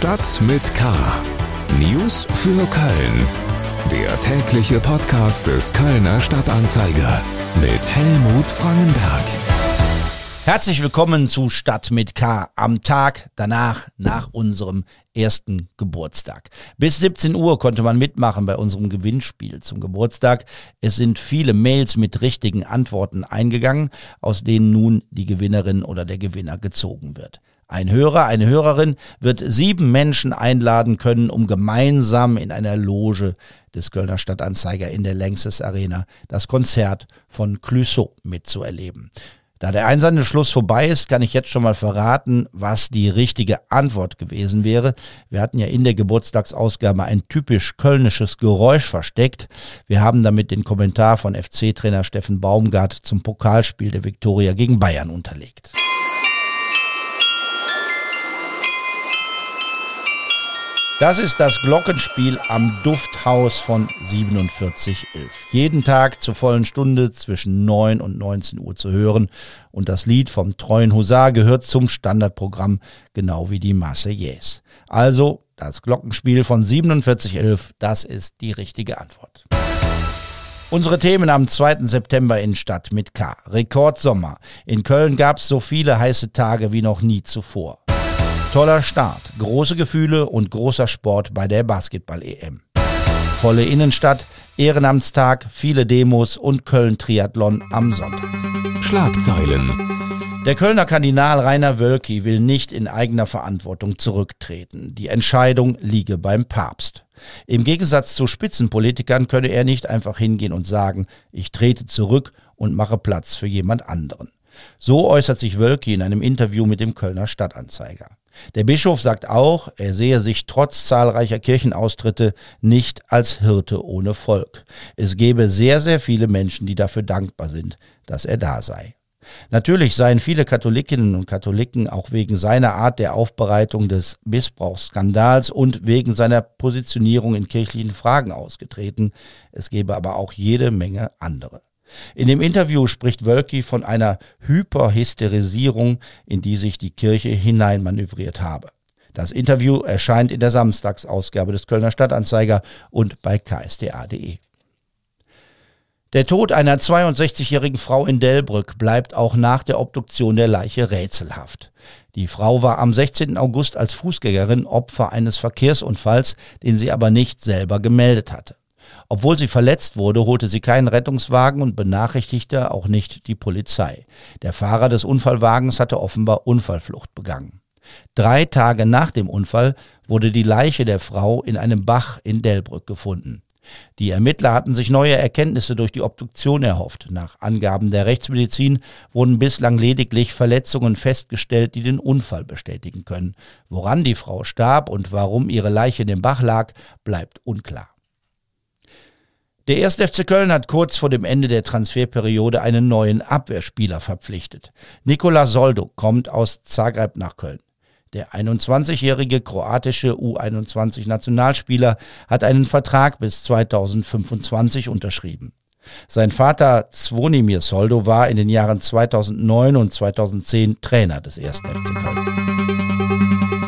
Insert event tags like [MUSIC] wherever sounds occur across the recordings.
Stadt mit K. News für Köln. Der tägliche Podcast des Kölner Stadtanzeiger mit Helmut Frangenberg. Herzlich willkommen zu Stadt mit K am Tag danach, nach unserem ersten Geburtstag. Bis 17 Uhr konnte man mitmachen bei unserem Gewinnspiel zum Geburtstag. Es sind viele Mails mit richtigen Antworten eingegangen, aus denen nun die Gewinnerin oder der Gewinner gezogen wird. Ein Hörer, eine Hörerin wird sieben Menschen einladen können, um gemeinsam in einer Loge des Kölner Stadtanzeiger in der Längstes Arena das Konzert von Clouseau mitzuerleben. Da der einsande Schluss vorbei ist, kann ich jetzt schon mal verraten, was die richtige Antwort gewesen wäre. Wir hatten ja in der Geburtstagsausgabe ein typisch kölnisches Geräusch versteckt. Wir haben damit den Kommentar von FC-Trainer Steffen Baumgart zum Pokalspiel der Viktoria gegen Bayern unterlegt. Das ist das Glockenspiel am Dufthaus von 4711. Jeden Tag zur vollen Stunde zwischen 9 und 19 Uhr zu hören. Und das Lied vom treuen Husar gehört zum Standardprogramm, genau wie die Marseillaise. Also das Glockenspiel von 4711, das ist die richtige Antwort. Unsere Themen am 2. September in Stadt mit K. Rekordsommer. In Köln gab es so viele heiße Tage wie noch nie zuvor. Toller Start, große Gefühle und großer Sport bei der Basketball-EM. Volle Innenstadt, Ehrenamtstag, viele Demos und Köln-Triathlon am Sonntag. Schlagzeilen. Der Kölner Kardinal Rainer Wölki will nicht in eigener Verantwortung zurücktreten. Die Entscheidung liege beim Papst. Im Gegensatz zu Spitzenpolitikern könne er nicht einfach hingehen und sagen, ich trete zurück und mache Platz für jemand anderen. So äußert sich Wölki in einem Interview mit dem Kölner Stadtanzeiger. Der Bischof sagt auch, er sehe sich trotz zahlreicher Kirchenaustritte nicht als Hirte ohne Volk. Es gebe sehr, sehr viele Menschen, die dafür dankbar sind, dass er da sei. Natürlich seien viele Katholikinnen und Katholiken auch wegen seiner Art der Aufbereitung des Missbrauchsskandals und wegen seiner Positionierung in kirchlichen Fragen ausgetreten. Es gebe aber auch jede Menge andere. In dem Interview spricht Wölki von einer Hyperhysterisierung, in die sich die Kirche hineinmanövriert habe. Das Interview erscheint in der Samstagsausgabe des Kölner Stadtanzeiger und bei ksda.de. Der Tod einer 62-jährigen Frau in Delbrück bleibt auch nach der Obduktion der Leiche rätselhaft. Die Frau war am 16. August als Fußgängerin Opfer eines Verkehrsunfalls, den sie aber nicht selber gemeldet hatte. Obwohl sie verletzt wurde, holte sie keinen Rettungswagen und benachrichtigte auch nicht die Polizei. Der Fahrer des Unfallwagens hatte offenbar Unfallflucht begangen. Drei Tage nach dem Unfall wurde die Leiche der Frau in einem Bach in Delbrück gefunden. Die Ermittler hatten sich neue Erkenntnisse durch die Obduktion erhofft. Nach Angaben der Rechtsmedizin wurden bislang lediglich Verletzungen festgestellt, die den Unfall bestätigen können. Woran die Frau starb und warum ihre Leiche in dem Bach lag, bleibt unklar. Der 1. FC Köln hat kurz vor dem Ende der Transferperiode einen neuen Abwehrspieler verpflichtet. Nikola Soldo kommt aus Zagreb nach Köln. Der 21-jährige kroatische U21-Nationalspieler hat einen Vertrag bis 2025 unterschrieben. Sein Vater Zvonimir Soldo war in den Jahren 2009 und 2010 Trainer des 1. FC Köln.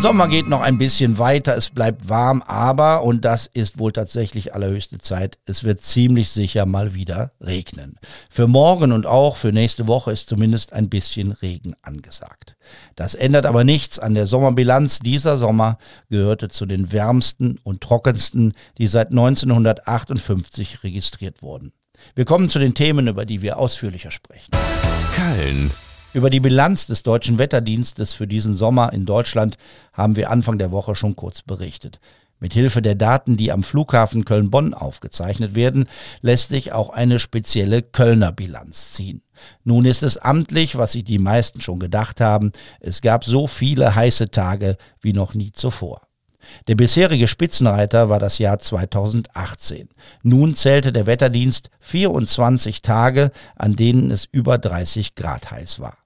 Der Sommer geht noch ein bisschen weiter, es bleibt warm, aber, und das ist wohl tatsächlich allerhöchste Zeit, es wird ziemlich sicher mal wieder regnen. Für morgen und auch für nächste Woche ist zumindest ein bisschen Regen angesagt. Das ändert aber nichts an der Sommerbilanz. Dieser Sommer gehörte zu den wärmsten und trockensten, die seit 1958 registriert wurden. Wir kommen zu den Themen, über die wir ausführlicher sprechen. Köln über die Bilanz des deutschen Wetterdienstes für diesen Sommer in Deutschland haben wir Anfang der Woche schon kurz berichtet. Mit Hilfe der Daten, die am Flughafen Köln-Bonn aufgezeichnet werden, lässt sich auch eine spezielle Kölner Bilanz ziehen. Nun ist es amtlich, was sich die meisten schon gedacht haben, es gab so viele heiße Tage wie noch nie zuvor. Der bisherige Spitzenreiter war das Jahr 2018. Nun zählte der Wetterdienst 24 Tage, an denen es über 30 Grad heiß war.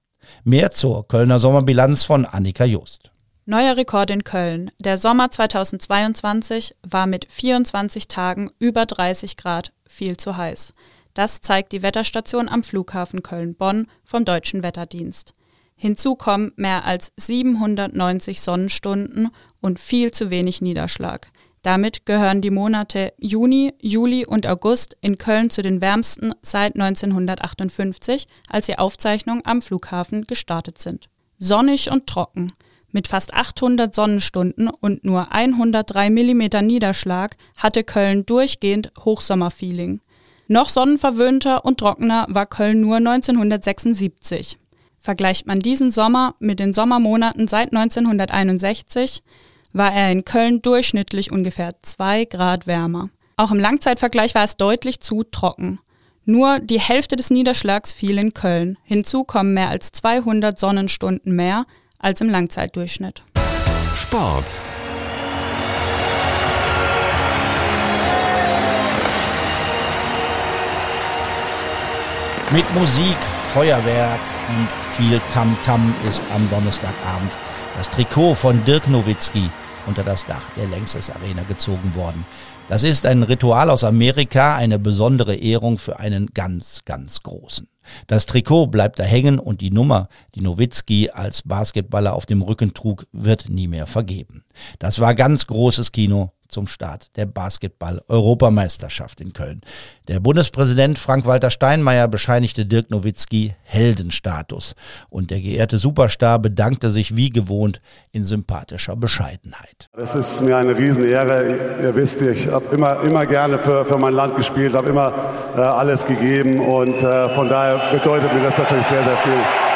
Mehr zur Kölner Sommerbilanz von Annika Just. Neuer Rekord in Köln. Der Sommer 2022 war mit 24 Tagen über 30 Grad viel zu heiß. Das zeigt die Wetterstation am Flughafen Köln-Bonn vom Deutschen Wetterdienst. Hinzu kommen mehr als 790 Sonnenstunden und viel zu wenig Niederschlag. Damit gehören die Monate Juni, Juli und August in Köln zu den wärmsten seit 1958, als die Aufzeichnungen am Flughafen gestartet sind. Sonnig und trocken. Mit fast 800 Sonnenstunden und nur 103 mm Niederschlag hatte Köln durchgehend Hochsommerfeeling. Noch sonnenverwöhnter und trockener war Köln nur 1976. Vergleicht man diesen Sommer mit den Sommermonaten seit 1961, war er in Köln durchschnittlich ungefähr zwei Grad wärmer. Auch im Langzeitvergleich war es deutlich zu trocken. Nur die Hälfte des Niederschlags fiel in Köln. Hinzu kommen mehr als 200 Sonnenstunden mehr als im Langzeitdurchschnitt. Sport. Mit Musik, Feuerwerk und viel Tamtam -Tam ist am Donnerstagabend das Trikot von Dirk Nowitzki unter das Dach der Längstes Arena gezogen worden. Das ist ein Ritual aus Amerika, eine besondere Ehrung für einen ganz, ganz großen. Das Trikot bleibt da hängen und die Nummer, die Nowitzki als Basketballer auf dem Rücken trug, wird nie mehr vergeben. Das war ganz großes Kino zum Start der Basketball-Europameisterschaft in Köln. Der Bundespräsident Frank-Walter Steinmeier bescheinigte Dirk Nowitzki Heldenstatus und der geehrte Superstar bedankte sich wie gewohnt in sympathischer Bescheidenheit. Es ist mir eine Riesenehre. Ihr wisst, ich habe immer, immer gerne für, für mein Land gespielt, habe immer äh, alles gegeben und äh, von daher bedeutet mir das natürlich sehr, sehr viel.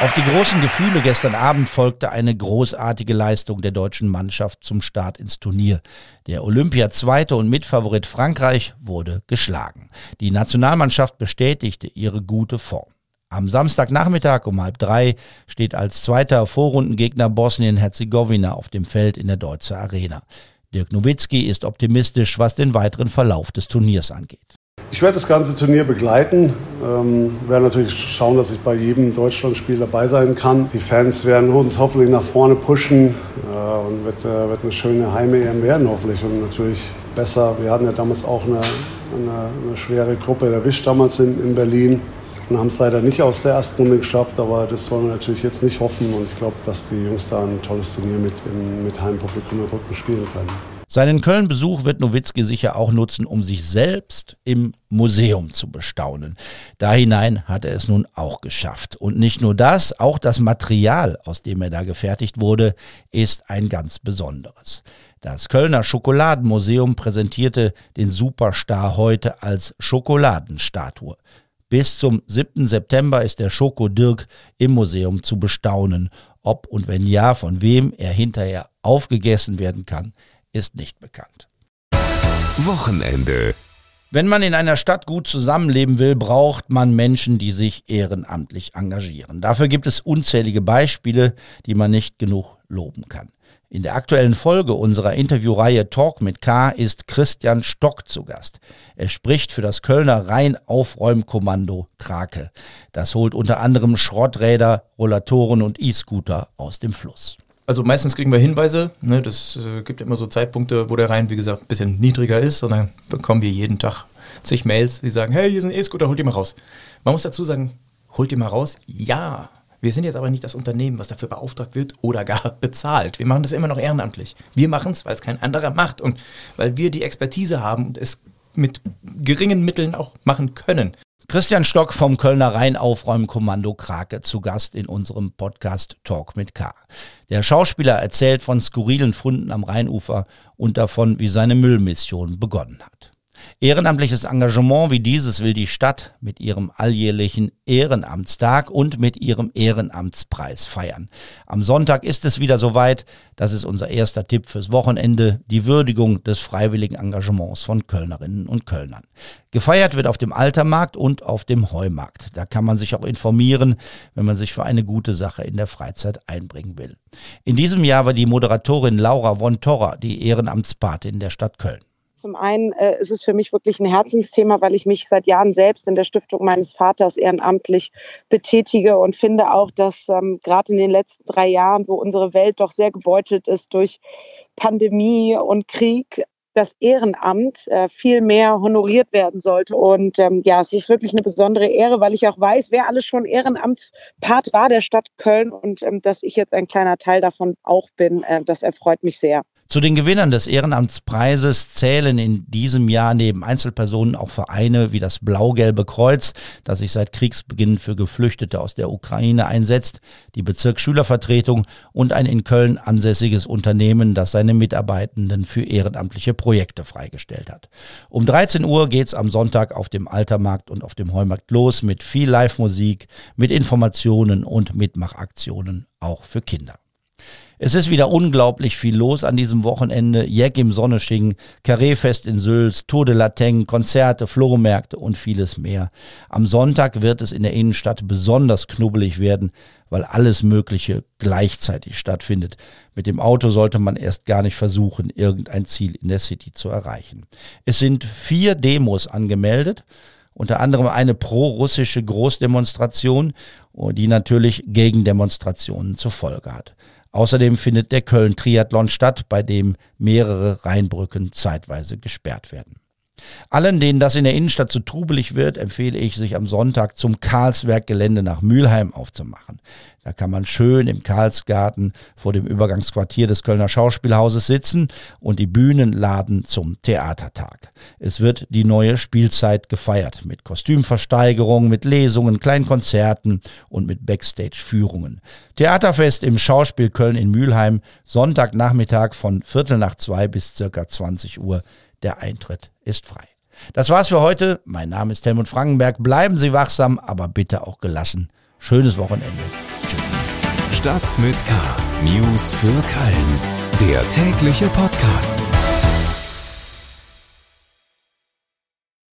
Auf die großen Gefühle gestern Abend folgte eine großartige Leistung der deutschen Mannschaft zum Start ins Turnier. Der Olympia-Zweite und Mitfavorit Frankreich wurde geschlagen. Die Nationalmannschaft bestätigte ihre gute Form. Am Samstagnachmittag um halb drei steht als zweiter Vorrundengegner Bosnien-Herzegowina auf dem Feld in der Deutsche Arena. Dirk Nowitzki ist optimistisch, was den weiteren Verlauf des Turniers angeht. Ich werde das ganze Turnier begleiten. Ähm, werde natürlich schauen, dass ich bei jedem Deutschlandspiel dabei sein kann. Die Fans werden uns hoffentlich nach vorne pushen äh, und wird, äh, wird eine schöne Heim-EM werden hoffentlich und natürlich besser. Wir hatten ja damals auch eine, eine, eine schwere Gruppe erwischt damals in, in Berlin und haben es leider nicht aus der ersten Runde geschafft, aber das wollen wir natürlich jetzt nicht hoffen und ich glaube, dass die Jungs da ein tolles Turnier mit, mit Heimpublikum im Rücken spielen können. Seinen Köln-Besuch wird Nowitzki sicher auch nutzen, um sich selbst im Museum zu bestaunen. Da hinein hat er es nun auch geschafft. Und nicht nur das, auch das Material, aus dem er da gefertigt wurde, ist ein ganz besonderes. Das Kölner Schokoladenmuseum präsentierte den Superstar heute als Schokoladenstatue. Bis zum 7. September ist der Schoko Dirk im Museum zu bestaunen. Ob und wenn ja, von wem er hinterher aufgegessen werden kann, ist nicht bekannt. Wochenende. Wenn man in einer Stadt gut zusammenleben will, braucht man Menschen, die sich ehrenamtlich engagieren. Dafür gibt es unzählige Beispiele, die man nicht genug loben kann. In der aktuellen Folge unserer Interviewreihe Talk mit K ist Christian Stock zu Gast. Er spricht für das Kölner Rheinaufräumkommando Krake. Das holt unter anderem Schrotträder, Rollatoren und E-Scooter aus dem Fluss. Also meistens kriegen wir Hinweise. Ne, das äh, gibt immer so Zeitpunkte, wo der Rhein, wie gesagt, ein bisschen niedriger ist. Und dann bekommen wir jeden Tag zig Mails, die sagen, hey, hier ist ein E-Scooter, holt die mal raus. Man muss dazu sagen, holt die mal raus. Ja, wir sind jetzt aber nicht das Unternehmen, was dafür beauftragt wird oder gar [LAUGHS] bezahlt. Wir machen das immer noch ehrenamtlich. Wir machen es, weil es kein anderer macht und weil wir die Expertise haben und es mit geringen Mitteln auch machen können. Christian Stock vom Kölner Rheinaufräumkommando Krake zu Gast in unserem Podcast Talk mit K. Der Schauspieler erzählt von skurrilen Funden am Rheinufer und davon, wie seine Müllmission begonnen hat. Ehrenamtliches Engagement wie dieses will die Stadt mit ihrem alljährlichen Ehrenamtstag und mit ihrem Ehrenamtspreis feiern. Am Sonntag ist es wieder soweit. Das ist unser erster Tipp fürs Wochenende, die Würdigung des freiwilligen Engagements von Kölnerinnen und Kölnern. Gefeiert wird auf dem Altermarkt und auf dem Heumarkt. Da kann man sich auch informieren, wenn man sich für eine gute Sache in der Freizeit einbringen will. In diesem Jahr war die Moderatorin Laura von Torra die Ehrenamtspatin der Stadt Köln. Zum einen äh, ist es für mich wirklich ein Herzensthema, weil ich mich seit Jahren selbst in der Stiftung meines Vaters ehrenamtlich betätige und finde auch, dass ähm, gerade in den letzten drei Jahren, wo unsere Welt doch sehr gebeutelt ist durch Pandemie und Krieg, das Ehrenamt äh, viel mehr honoriert werden sollte. Und ähm, ja, es ist wirklich eine besondere Ehre, weil ich auch weiß, wer alles schon Ehrenamtspart war der Stadt Köln und ähm, dass ich jetzt ein kleiner Teil davon auch bin. Äh, das erfreut mich sehr. Zu den Gewinnern des Ehrenamtspreises zählen in diesem Jahr neben Einzelpersonen auch Vereine wie das Blau-Gelbe Kreuz, das sich seit Kriegsbeginn für Geflüchtete aus der Ukraine einsetzt, die Bezirksschülervertretung und ein in Köln ansässiges Unternehmen, das seine Mitarbeitenden für ehrenamtliche Projekte freigestellt hat. Um 13 Uhr geht's am Sonntag auf dem Altermarkt und auf dem Heumarkt los mit viel Live-Musik, mit Informationen und Mitmachaktionen auch für Kinder. Es ist wieder unglaublich viel los an diesem Wochenende. Jack im Sonnesching, Carréfest in Sülz, Tour de Lateng, Konzerte, Flohmärkte und vieles mehr. Am Sonntag wird es in der Innenstadt besonders knubbelig werden, weil alles Mögliche gleichzeitig stattfindet. Mit dem Auto sollte man erst gar nicht versuchen, irgendein Ziel in der City zu erreichen. Es sind vier Demos angemeldet unter anderem eine pro-russische Großdemonstration, die natürlich Gegendemonstrationen zur Folge hat. Außerdem findet der Köln-Triathlon statt, bei dem mehrere Rheinbrücken zeitweise gesperrt werden. Allen, denen das in der Innenstadt zu trubelig wird, empfehle ich, sich am Sonntag zum Karlswerk-Gelände nach Mülheim aufzumachen. Da kann man schön im Karlsgarten vor dem Übergangsquartier des Kölner Schauspielhauses sitzen und die Bühnen laden zum Theatertag. Es wird die neue Spielzeit gefeiert mit Kostümversteigerungen, mit Lesungen, kleinen Konzerten und mit Backstage-Führungen. Theaterfest im Schauspiel Köln in Mülheim, Sonntagnachmittag von Viertel nach zwei bis circa 20 Uhr. Der Eintritt ist frei. Das war's für heute. Mein Name ist Helmut Frankenberg. Bleiben Sie wachsam, aber bitte auch gelassen. Schönes Wochenende. Tschüss. Stadt mit K. News für Köln. Der tägliche Podcast.